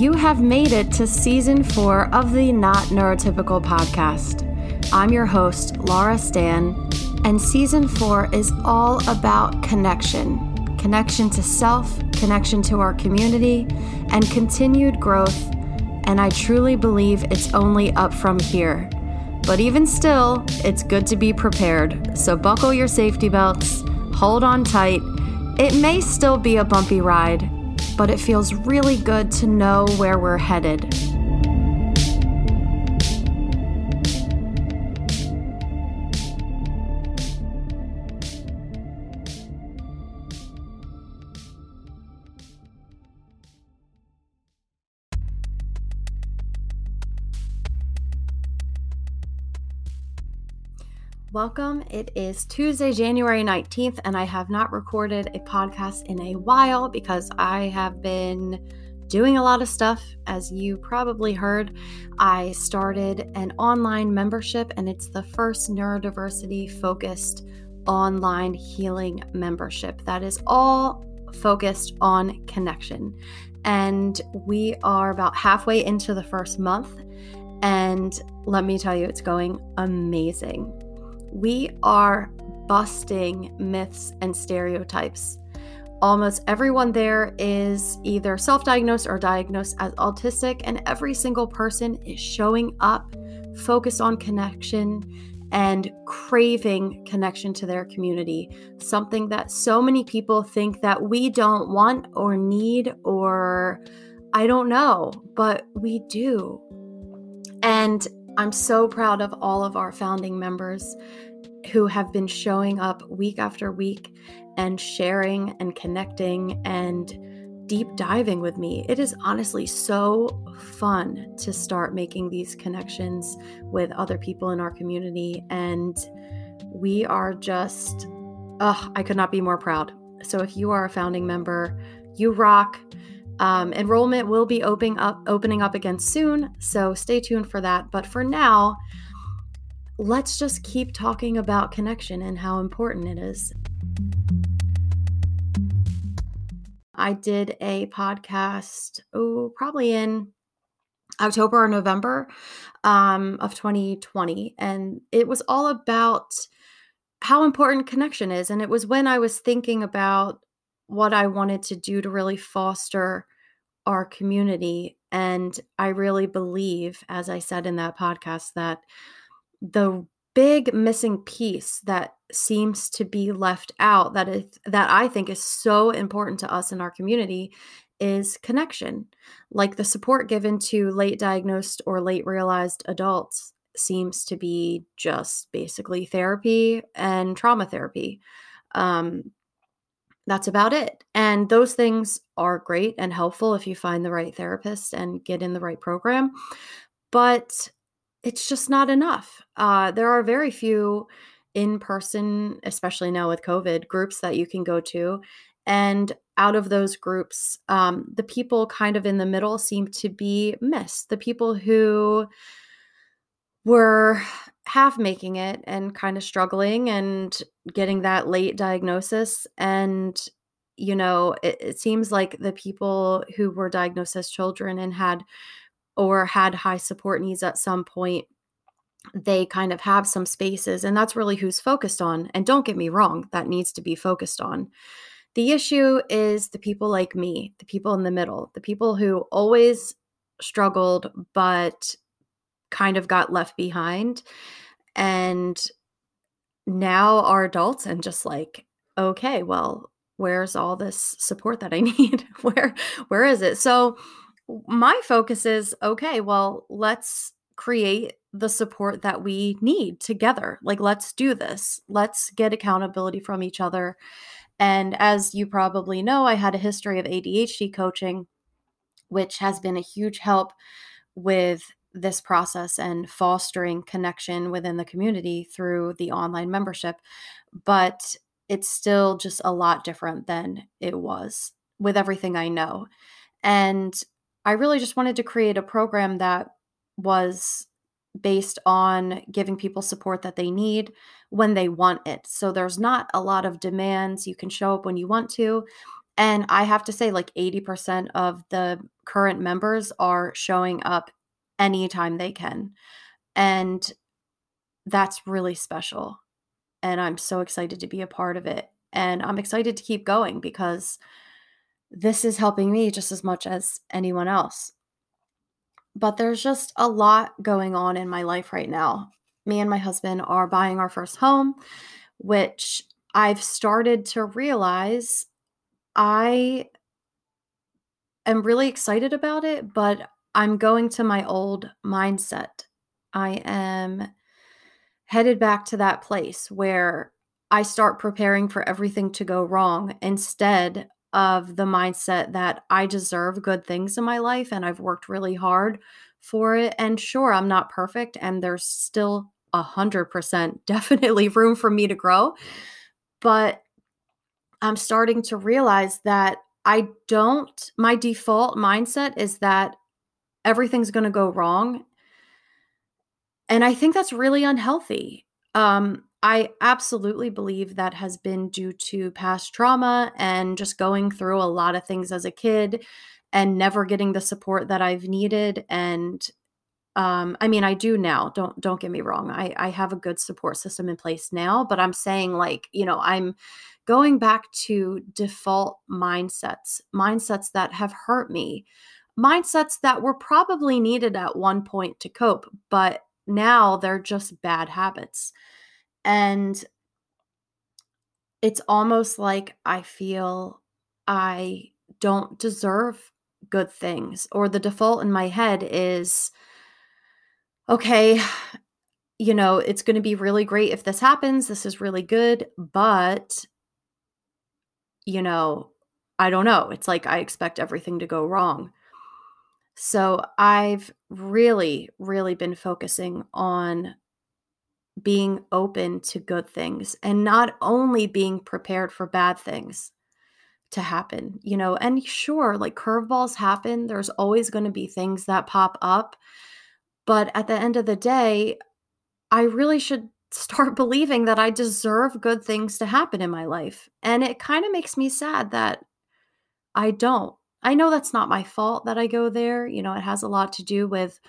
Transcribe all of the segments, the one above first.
You have made it to season four of the Not Neurotypical podcast. I'm your host, Laura Stan, and season four is all about connection connection to self, connection to our community, and continued growth. And I truly believe it's only up from here. But even still, it's good to be prepared. So buckle your safety belts, hold on tight. It may still be a bumpy ride, but it feels really good to know where we're headed. Welcome. It is Tuesday, January 19th, and I have not recorded a podcast in a while because I have been doing a lot of stuff. As you probably heard, I started an online membership, and it's the first neurodiversity focused online healing membership that is all focused on connection. And we are about halfway into the first month. And let me tell you, it's going amazing we are busting myths and stereotypes. Almost everyone there is either self diagnosed or diagnosed as autistic, and every single person is showing up focused on connection and craving connection to their community. Something that so many people think that we don't want or need, or I don't know, but we do. And I'm so proud of all of our founding members who have been showing up week after week and sharing and connecting and deep diving with me. It is honestly so fun to start making these connections with other people in our community. And we are just, oh, I could not be more proud. So if you are a founding member, you rock. Um, enrollment will be opening up opening up again soon, so stay tuned for that. But for now, let's just keep talking about connection and how important it is. I did a podcast, oh, probably in October or November um, of 2020, and it was all about how important connection is. And it was when I was thinking about what I wanted to do to really foster our community. And I really believe, as I said in that podcast, that the big missing piece that seems to be left out that is that I think is so important to us in our community is connection. Like the support given to late diagnosed or late realized adults seems to be just basically therapy and trauma therapy. Um, that's about it. And those things are great and helpful if you find the right therapist and get in the right program. But it's just not enough. Uh, there are very few in person, especially now with COVID, groups that you can go to. And out of those groups, um, the people kind of in the middle seem to be missed. The people who were half making it and kind of struggling and getting that late diagnosis. And, you know, it, it seems like the people who were diagnosed as children and had or had high support needs at some point they kind of have some spaces and that's really who's focused on and don't get me wrong that needs to be focused on the issue is the people like me the people in the middle the people who always struggled but kind of got left behind and now are adults and just like okay well where's all this support that i need where where is it so my focus is okay, well, let's create the support that we need together. Like, let's do this. Let's get accountability from each other. And as you probably know, I had a history of ADHD coaching, which has been a huge help with this process and fostering connection within the community through the online membership. But it's still just a lot different than it was with everything I know. And I really just wanted to create a program that was based on giving people support that they need when they want it. So there's not a lot of demands. You can show up when you want to. And I have to say, like 80% of the current members are showing up anytime they can. And that's really special. And I'm so excited to be a part of it. And I'm excited to keep going because this is helping me just as much as anyone else. But there's just a lot going on in my life right now. Me and my husband are buying our first home, which I've started to realize I am really excited about it, but I'm going to my old mindset. I am headed back to that place where I start preparing for everything to go wrong instead of the mindset that I deserve good things in my life and I've worked really hard for it. And sure, I'm not perfect and there's still a hundred percent definitely room for me to grow. But I'm starting to realize that I don't, my default mindset is that everything's going to go wrong. And I think that's really unhealthy. Um, I absolutely believe that has been due to past trauma and just going through a lot of things as a kid and never getting the support that I've needed and um I mean I do now don't don't get me wrong I I have a good support system in place now but I'm saying like you know I'm going back to default mindsets mindsets that have hurt me mindsets that were probably needed at one point to cope but now they're just bad habits and it's almost like I feel I don't deserve good things, or the default in my head is okay, you know, it's going to be really great if this happens. This is really good, but you know, I don't know. It's like I expect everything to go wrong. So I've really, really been focusing on being open to good things and not only being prepared for bad things to happen, you know. And sure, like curveballs happen, there's always going to be things that pop up. But at the end of the day, I really should start believing that I deserve good things to happen in my life. And it kind of makes me sad that I don't. I know that's not my fault that I go there. You know, it has a lot to do with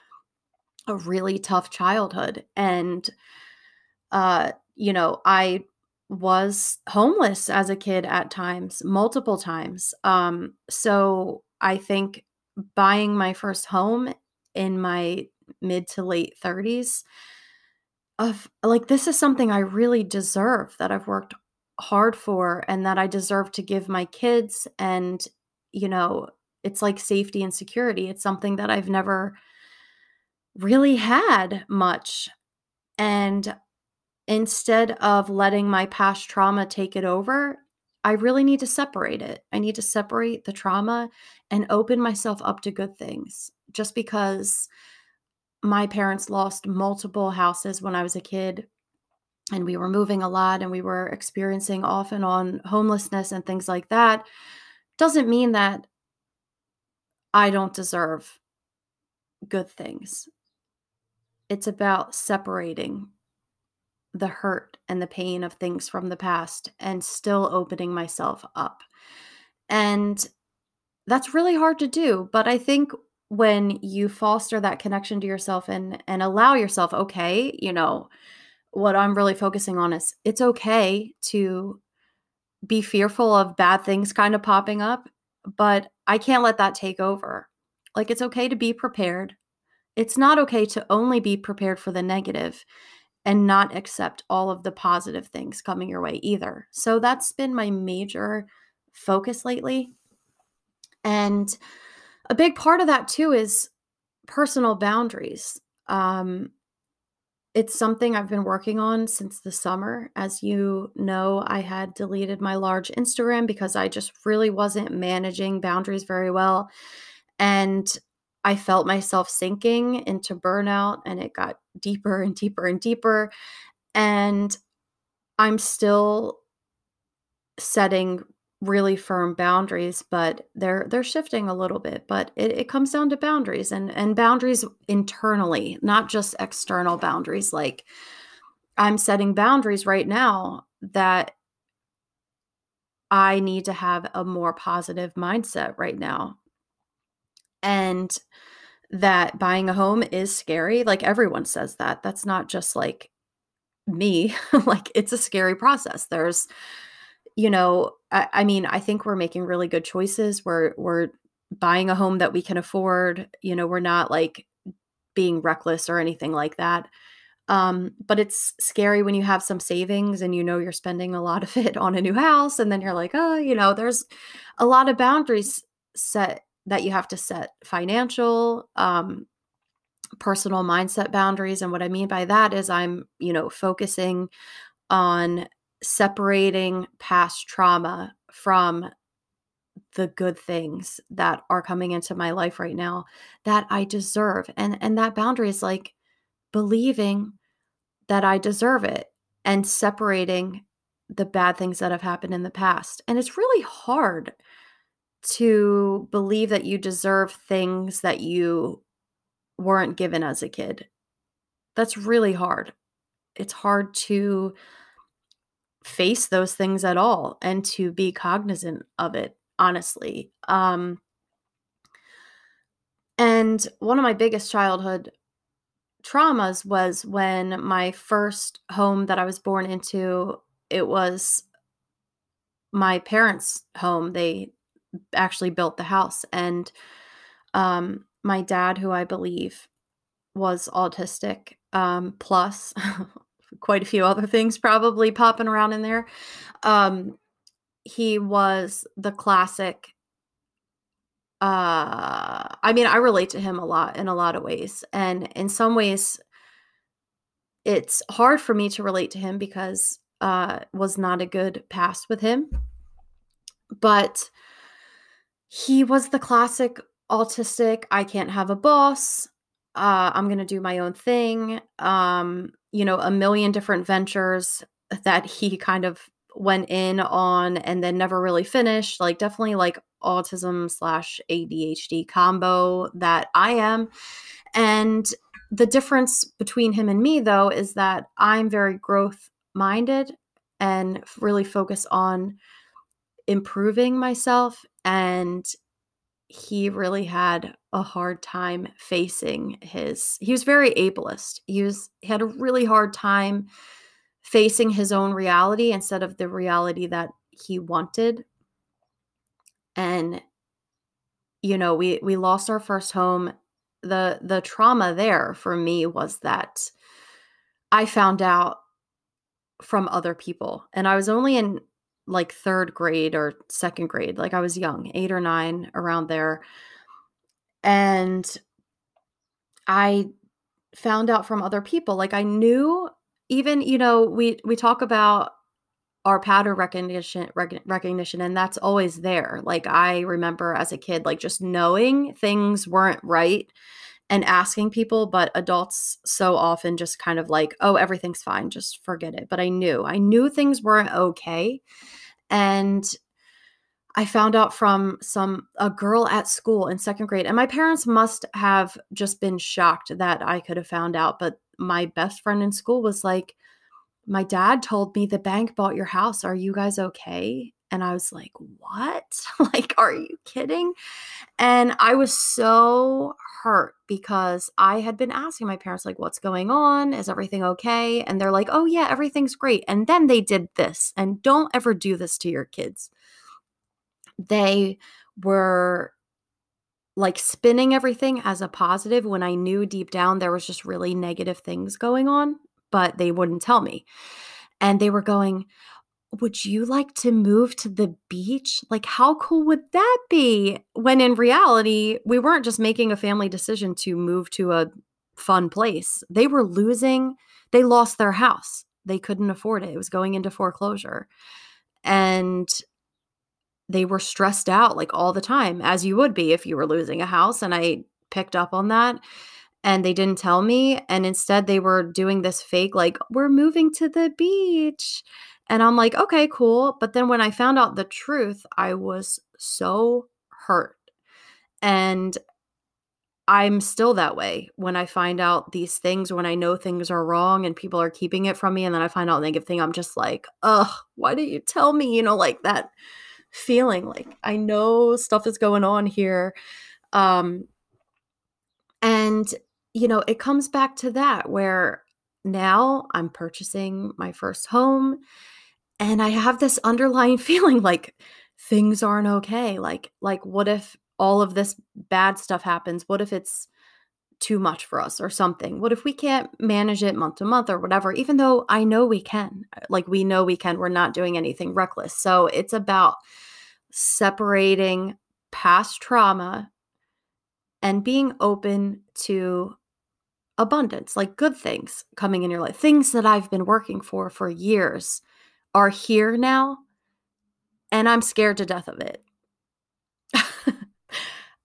a really tough childhood and uh, you know, I was homeless as a kid at times, multiple times. Um, so I think buying my first home in my mid to late 30s of like this is something I really deserve that I've worked hard for and that I deserve to give my kids and you know it's like safety and security it's something that I've never really had much and instead of letting my past trauma take it over, I really need to separate it. I need to separate the trauma and open myself up to good things. Just because my parents lost multiple houses when I was a kid and we were moving a lot and we were experiencing off and on homelessness and things like that doesn't mean that I don't deserve good things. It's about separating the hurt and the pain of things from the past and still opening myself up. And that's really hard to do, but I think when you foster that connection to yourself and and allow yourself okay, you know, what I'm really focusing on is it's okay to be fearful of bad things kind of popping up, but I can't let that take over. Like it's okay to be prepared. It's not okay to only be prepared for the negative and not accept all of the positive things coming your way either. So that's been my major focus lately. And a big part of that too is personal boundaries. Um, it's something I've been working on since the summer. As you know, I had deleted my large Instagram because I just really wasn't managing boundaries very well. And I felt myself sinking into burnout and it got deeper and deeper and deeper. And I'm still setting really firm boundaries, but they're they're shifting a little bit. But it, it comes down to boundaries and, and boundaries internally, not just external boundaries. Like I'm setting boundaries right now that I need to have a more positive mindset right now. And that buying a home is scary. Like everyone says that. That's not just like me. like it's a scary process. There's, you know, I, I mean, I think we're making really good choices. We're we're buying a home that we can afford. You know, we're not like being reckless or anything like that. Um, but it's scary when you have some savings and you know you're spending a lot of it on a new house, and then you're like, oh, you know, there's a lot of boundaries set that you have to set financial, um, personal mindset boundaries. And what I mean by that is I'm, you know, focusing on separating past trauma from the good things that are coming into my life right now that I deserve. And and that boundary is like believing that I deserve it and separating the bad things that have happened in the past. And it's really hard to believe that you deserve things that you weren't given as a kid. That's really hard. It's hard to face those things at all and to be cognizant of it, honestly. Um, and one of my biggest childhood traumas was when my first home that I was born into, it was my parents' home. They actually built the house and um my dad who i believe was autistic um plus quite a few other things probably popping around in there um he was the classic uh i mean i relate to him a lot in a lot of ways and in some ways it's hard for me to relate to him because uh was not a good past with him but he was the classic autistic, I can't have a boss. Uh, I'm to do my own thing. Um, you know, a million different ventures that he kind of went in on and then never really finished. Like, definitely like autism slash ADHD combo that I am. And the difference between him and me, though, is that I'm very growth minded and really focus on improving myself and he really had a hard time facing his he was very ableist. He was he had a really hard time facing his own reality instead of the reality that he wanted. And you know we we lost our first home. The the trauma there for me was that i found out from other people and i was only in like third grade or second grade. Like I was young, eight or nine, around there. And I found out from other people. Like I knew even, you know, we we talk about our pattern recognition rec- recognition and that's always there. Like I remember as a kid like just knowing things weren't right and asking people, but adults so often just kind of like, oh, everything's fine, just forget it. But I knew, I knew things weren't okay. And I found out from some a girl at school in second grade, and my parents must have just been shocked that I could have found out. But my best friend in school was like, My dad told me the bank bought your house. Are you guys okay? And I was like, What? like, are you kidding? And I was so hurt because I had been asking my parents, like, what's going on? Is everything okay? And they're like, oh, yeah, everything's great. And then they did this. And don't ever do this to your kids. They were like spinning everything as a positive when I knew deep down there was just really negative things going on, but they wouldn't tell me. And they were going, would you like to move to the beach? Like, how cool would that be? When in reality, we weren't just making a family decision to move to a fun place. They were losing, they lost their house. They couldn't afford it. It was going into foreclosure. And they were stressed out like all the time, as you would be if you were losing a house. And I picked up on that and they didn't tell me. And instead, they were doing this fake, like, we're moving to the beach and I'm like, okay, cool. But then when I found out the truth, I was so hurt. And I'm still that way when I find out these things, when I know things are wrong and people are keeping it from me, and then I find out a negative thing, I'm just like, ugh, why didn't you tell me? You know, like that feeling like I know stuff is going on here. Um, and, you know, it comes back to that where now I'm purchasing my first home and I have this underlying feeling like things aren't okay. Like, like what if all of this bad stuff happens? What if it's too much for us or something? What if we can't manage it month to month or whatever? Even though I know we can, like we know we can, we're not doing anything reckless. So it's about separating past trauma and being open to abundance, like good things coming in your life, things that I've been working for for years are here now, and I'm scared to death of it.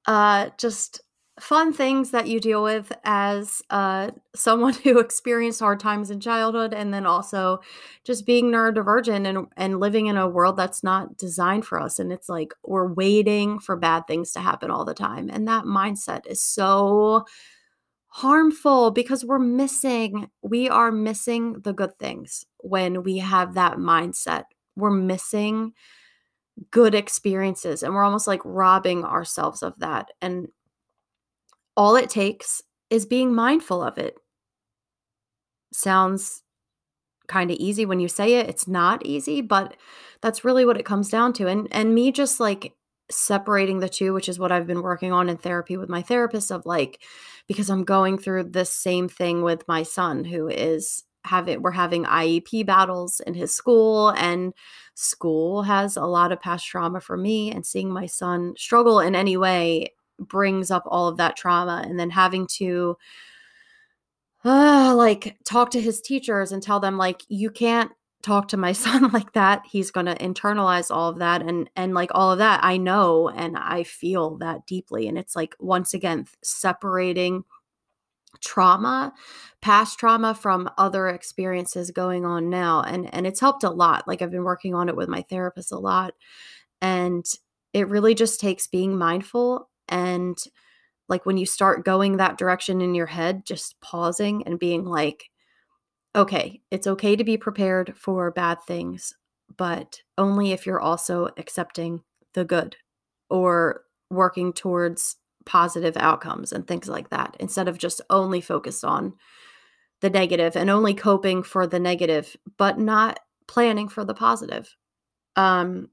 uh, just fun things that you deal with as uh, someone who experienced hard times in childhood and then also just being neurodivergent and, and living in a world that's not designed for us and it's like we're waiting for bad things to happen all the time and that mindset is so harmful because we're missing we are missing the good things when we have that mindset we're missing good experiences and we're almost like robbing ourselves of that and all it takes is being mindful of it. Sounds kind of easy when you say it. It's not easy, but that's really what it comes down to. And and me just like separating the two, which is what I've been working on in therapy with my therapist of like because I'm going through this same thing with my son who is having we're having IEP battles in his school and school has a lot of past trauma for me and seeing my son struggle in any way brings up all of that trauma and then having to uh, like talk to his teachers and tell them like you can't talk to my son like that he's going to internalize all of that and and like all of that i know and i feel that deeply and it's like once again separating trauma past trauma from other experiences going on now and and it's helped a lot like i've been working on it with my therapist a lot and it really just takes being mindful and like when you start going that direction in your head, just pausing and being like, okay, it's okay to be prepared for bad things, but only if you're also accepting the good or working towards positive outcomes and things like that instead of just only focused on the negative and only coping for the negative but not planning for the positive. Um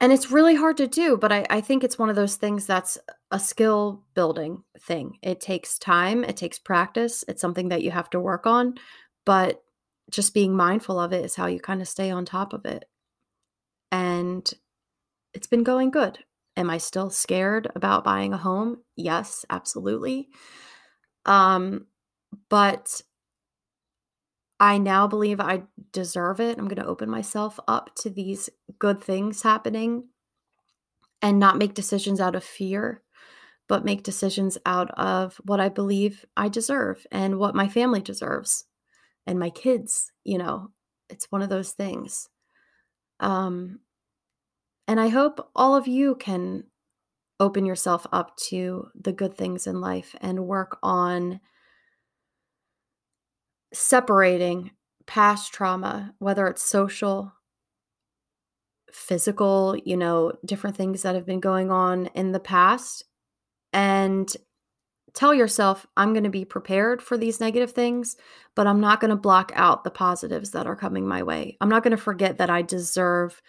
and it's really hard to do, but I, I think it's one of those things that's a skill building thing. It takes time, it takes practice, it's something that you have to work on, but just being mindful of it is how you kind of stay on top of it. And it's been going good. Am I still scared about buying a home? Yes, absolutely. Um, but I now believe I deserve it. I'm going to open myself up to these good things happening and not make decisions out of fear, but make decisions out of what I believe I deserve and what my family deserves and my kids. You know, it's one of those things. Um, and I hope all of you can open yourself up to the good things in life and work on separating past trauma, whether it's social, physical, you know, different things that have been going on in the past, and tell yourself, I'm going to be prepared for these negative things, but I'm not going to block out the positives that are coming my way. I'm not going to forget that I deserve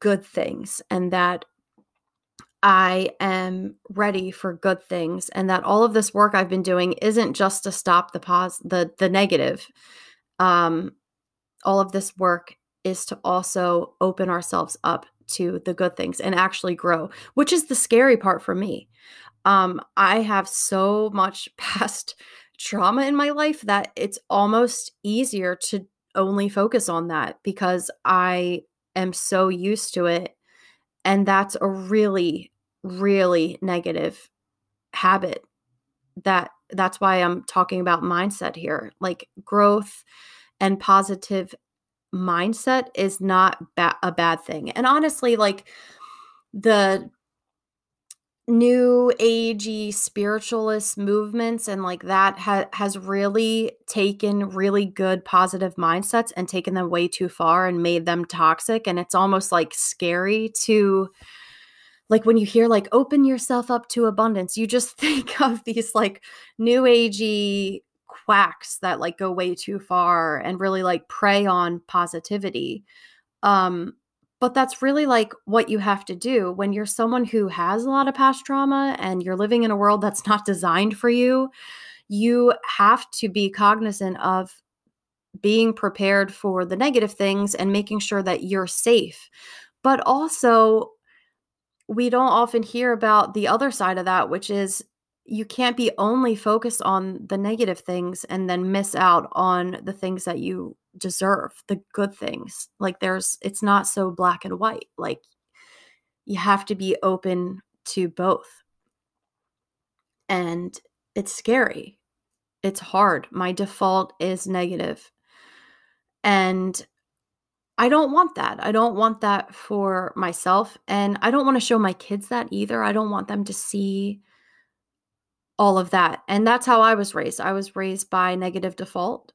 good things and that I am ready for good things and that all of this work I've been doing isn't just to stop the pause the the negative. Um all of this work is to also open ourselves up to the good things and actually grow, which is the scary part for me. Um I have so much past trauma in my life that it's almost easier to only focus on that because I am so used to it and that's a really really negative habit that that's why I'm talking about mindset here. Like growth and positive mindset is not ba- a bad thing. And honestly, like the new agey spiritualist movements and like that ha- has really taken really good positive mindsets and taken them way too far and made them toxic and it's almost like scary to like when you hear like open yourself up to abundance you just think of these like new agey quacks that like go way too far and really like prey on positivity. Um but that's really like what you have to do when you're someone who has a lot of past trauma and you're living in a world that's not designed for you. You have to be cognizant of being prepared for the negative things and making sure that you're safe. But also, we don't often hear about the other side of that, which is you can't be only focused on the negative things and then miss out on the things that you deserve the good things. Like there's it's not so black and white. Like you have to be open to both. And it's scary. It's hard. My default is negative. And I don't want that. I don't want that for myself. And I don't want to show my kids that either. I don't want them to see all of that. And that's how I was raised. I was raised by negative default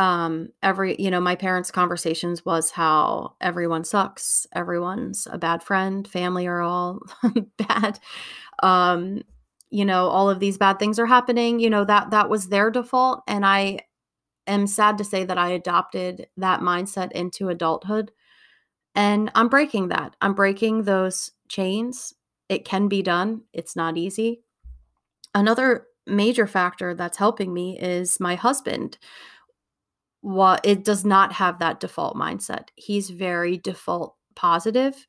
um every you know my parents conversations was how everyone sucks everyone's a bad friend family are all bad. Um you know all of these bad things are happening you know that that was their default and i am sad to say that i adopted that mindset into adulthood and i'm breaking that. I'm breaking those chains. It can be done. It's not easy. Another major factor that's helping me is my husband what it does not have that default mindset. He's very default positive.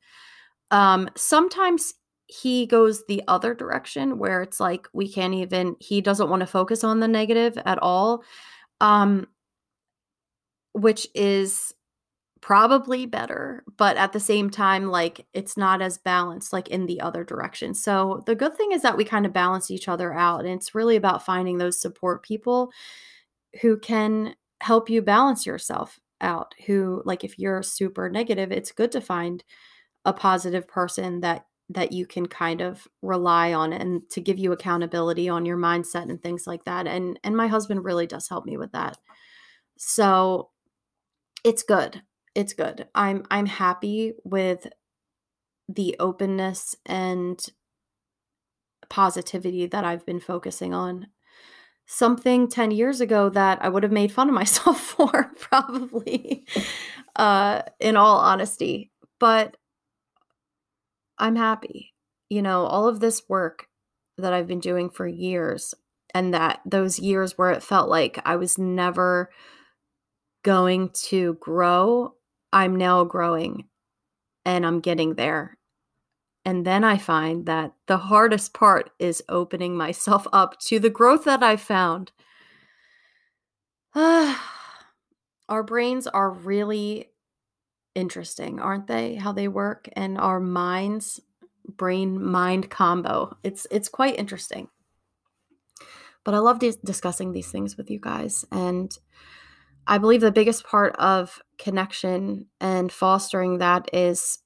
Um, sometimes he goes the other direction where it's like we can't even he doesn't want to focus on the negative at all. Um, which is probably better, but at the same time, like it's not as balanced like in the other direction. So the good thing is that we kind of balance each other out. And it's really about finding those support people who can help you balance yourself out who like if you're super negative it's good to find a positive person that that you can kind of rely on and to give you accountability on your mindset and things like that and and my husband really does help me with that. So it's good it's good. I'm i'm happy with the openness and positivity that i've been focusing on something 10 years ago that I would have made fun of myself for, probably, uh, in all honesty. But I'm happy. You know, all of this work that I've been doing for years, and that those years where it felt like I was never going to grow, I'm now growing and I'm getting there. And then I find that the hardest part is opening myself up to the growth that I found. our brains are really interesting, aren't they? How they work and our minds brain mind combo. It's it's quite interesting. But I love dis- discussing these things with you guys and I believe the biggest part of connection and fostering that is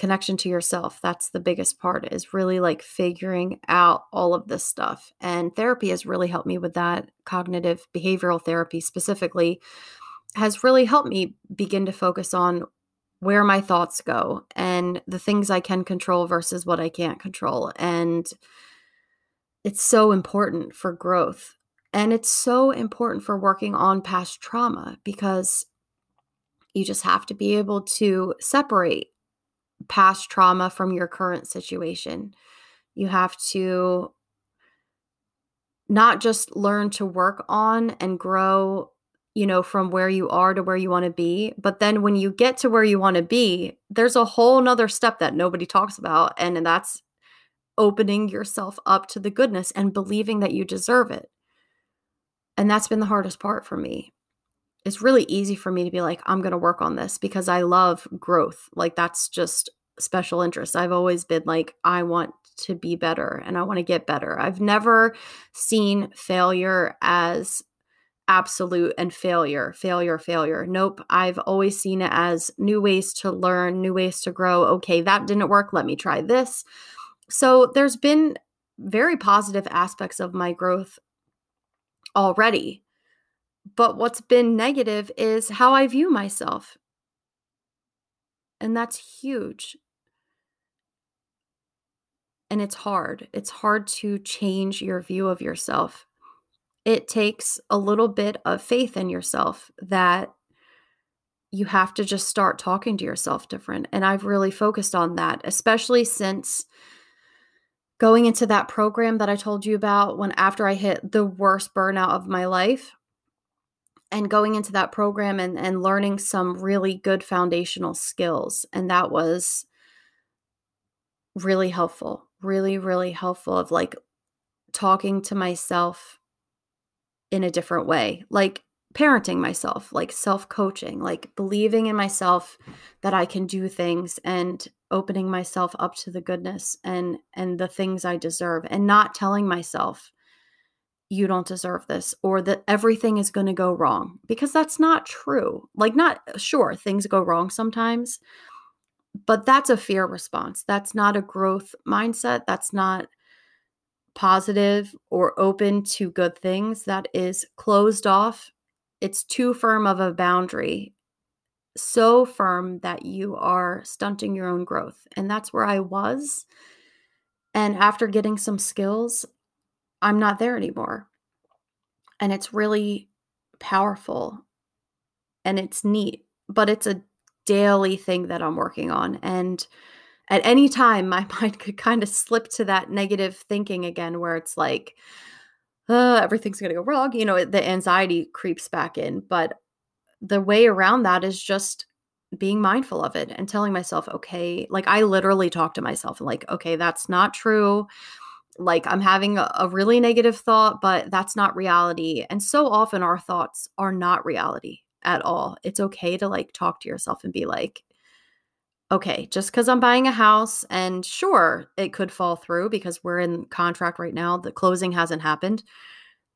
connection to yourself that's the biggest part is really like figuring out all of this stuff and therapy has really helped me with that. Cognitive behavioral therapy specifically has really helped me begin to focus on where my thoughts go and the things I can control versus what I can't control and it's so important for growth and it's so important for working on past trauma because you just have to be able to separate past trauma from your current situation. You have to not just learn to work on and grow, you know, from where you are to where you want to be, but then when you get to where you want to be, there's a whole nother step that nobody talks about. And, that's opening yourself up to the goodness and believing that you deserve it. And that's been the hardest part for me it's really easy for me to be like, I'm going to work on this because I love growth. Like, that's just special interest. I've always been like, I want to be better and I want to get better. I've never seen failure as absolute and failure, failure, failure. Nope. I've always seen it as new ways to learn, new ways to grow. Okay, that didn't work. Let me try this. So there's been very positive aspects of my growth already. But what's been negative is how I view myself. And that's huge. And it's hard. It's hard to change your view of yourself. It takes a little bit of faith in yourself that you have to just start talking to yourself different. And I've really focused on that, especially since going into that program that I told you about when after I hit the worst burnout of my life and going into that program and, and learning some really good foundational skills. And that was really helpful, really, really helpful of like talking to myself in a different way. Like parenting myself, like self coaching, like believing in myself that I can do things and opening myself up to the goodness and and the things I deserve and not telling myself you don't deserve this or that everything is going to go wrong because that's not true. Like not uh, sure things go wrong sometimes, but that's a fear response. That's not a growth mindset. That's not positive or open to good things. That is closed off it's too firm of a boundary, so firm that you are stunting your own growth. And that's where I was. And after getting some skills, I'm not there anymore. And it's really powerful and it's neat, but it's a daily thing that I'm working on. And at any time, my mind could kind of slip to that negative thinking again, where it's like, uh, everything's going to go wrong. You know, the anxiety creeps back in. But the way around that is just being mindful of it and telling myself, okay, like I literally talk to myself and like, okay, that's not true. Like I'm having a, really negative thought, but that's not reality. And so often our thoughts are not reality at all. It's okay to like talk to yourself and be like, okay, just because I'm buying a house and sure, it could fall through because we're in contract right now, the closing hasn't happened.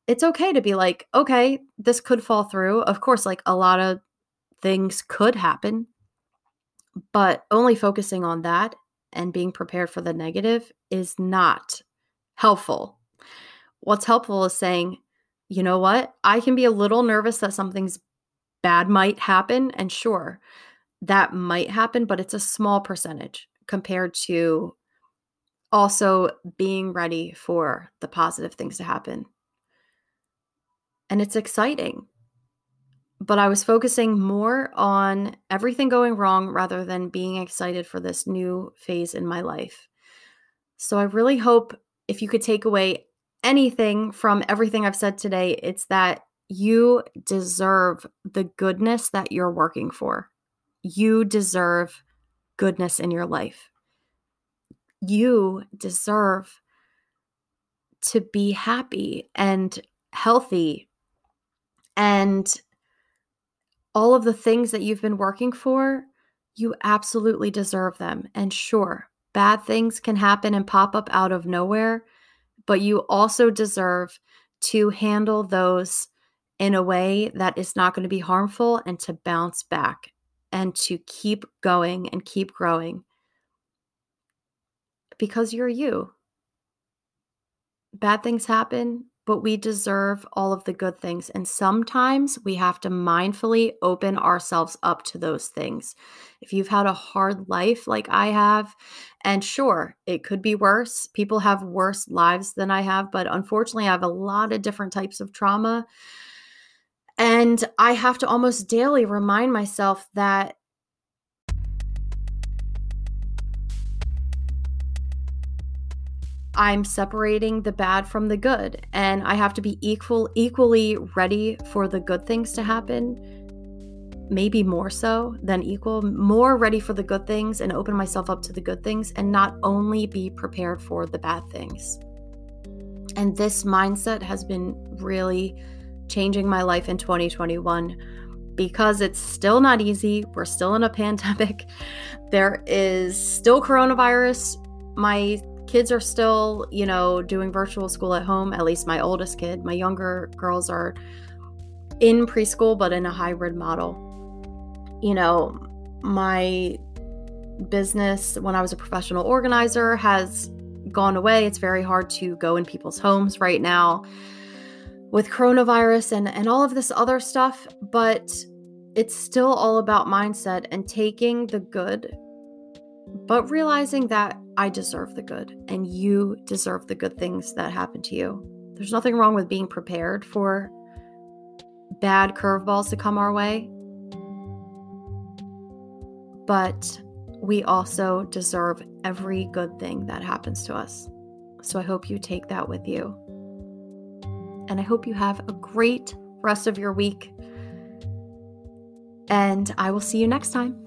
It's okay to be like, okay, this could fall through. Of course, like a lot of things could happen, but only focusing on that and being prepared for the negative is not helpful. What's helpful is saying, you know what? I can be a little nervous that something's bad might happen. And sure, that might happen, but it's a small percentage compared to also being ready for the positive things to happen. And it's exciting. But I was focusing more on everything going wrong rather than being excited for this new phase in my life. So I really hope if you could take away anything from everything I've said today, it's that you deserve the goodness that you're working for. You deserve goodness in your life. You deserve to be happy and healthy and all of the things that you've been working for, you absolutely deserve them. And sure, bad things can happen and pop up out of nowhere, but you also deserve to handle those in a way that is not going to be harmful and to bounce back and to keep going and keep growing because you're you. Bad things happen, but we deserve all of the good things. And sometimes we have to mindfully open ourselves up to those things. If you've had a hard life like I have, and sure, it could be worse. People have worse lives than I have, but unfortunately, I have a lot of different types of trauma. And I have to almost daily remind myself that I'm separating the bad from the good and I have to be equal equally ready for the good things to happen. Maybe more so than equal, more ready for the good things and open myself up to the good things and not only be prepared for the bad things. And this mindset has been really changing my life in 2021 because it's still not easy. We're still in a pandemic. There is still coronavirus. My kids are still, you know, doing virtual school at home, at least my oldest kid. My younger girls are in preschool, but in a hybrid model. You know, my business, when I was a professional organizer, has gone away. It's very hard to go in people's homes right now with coronavirus and, and all of this other stuff, but it's still all about mindset and taking the good, but realizing that I deserve the good and you deserve the good things that happen to you. There's nothing wrong with being prepared for bad curveballs to come our way. But we also deserve every good thing that happens to us. So I hope you take that with you. And I hope you have a great rest of your week. And I will see you next time.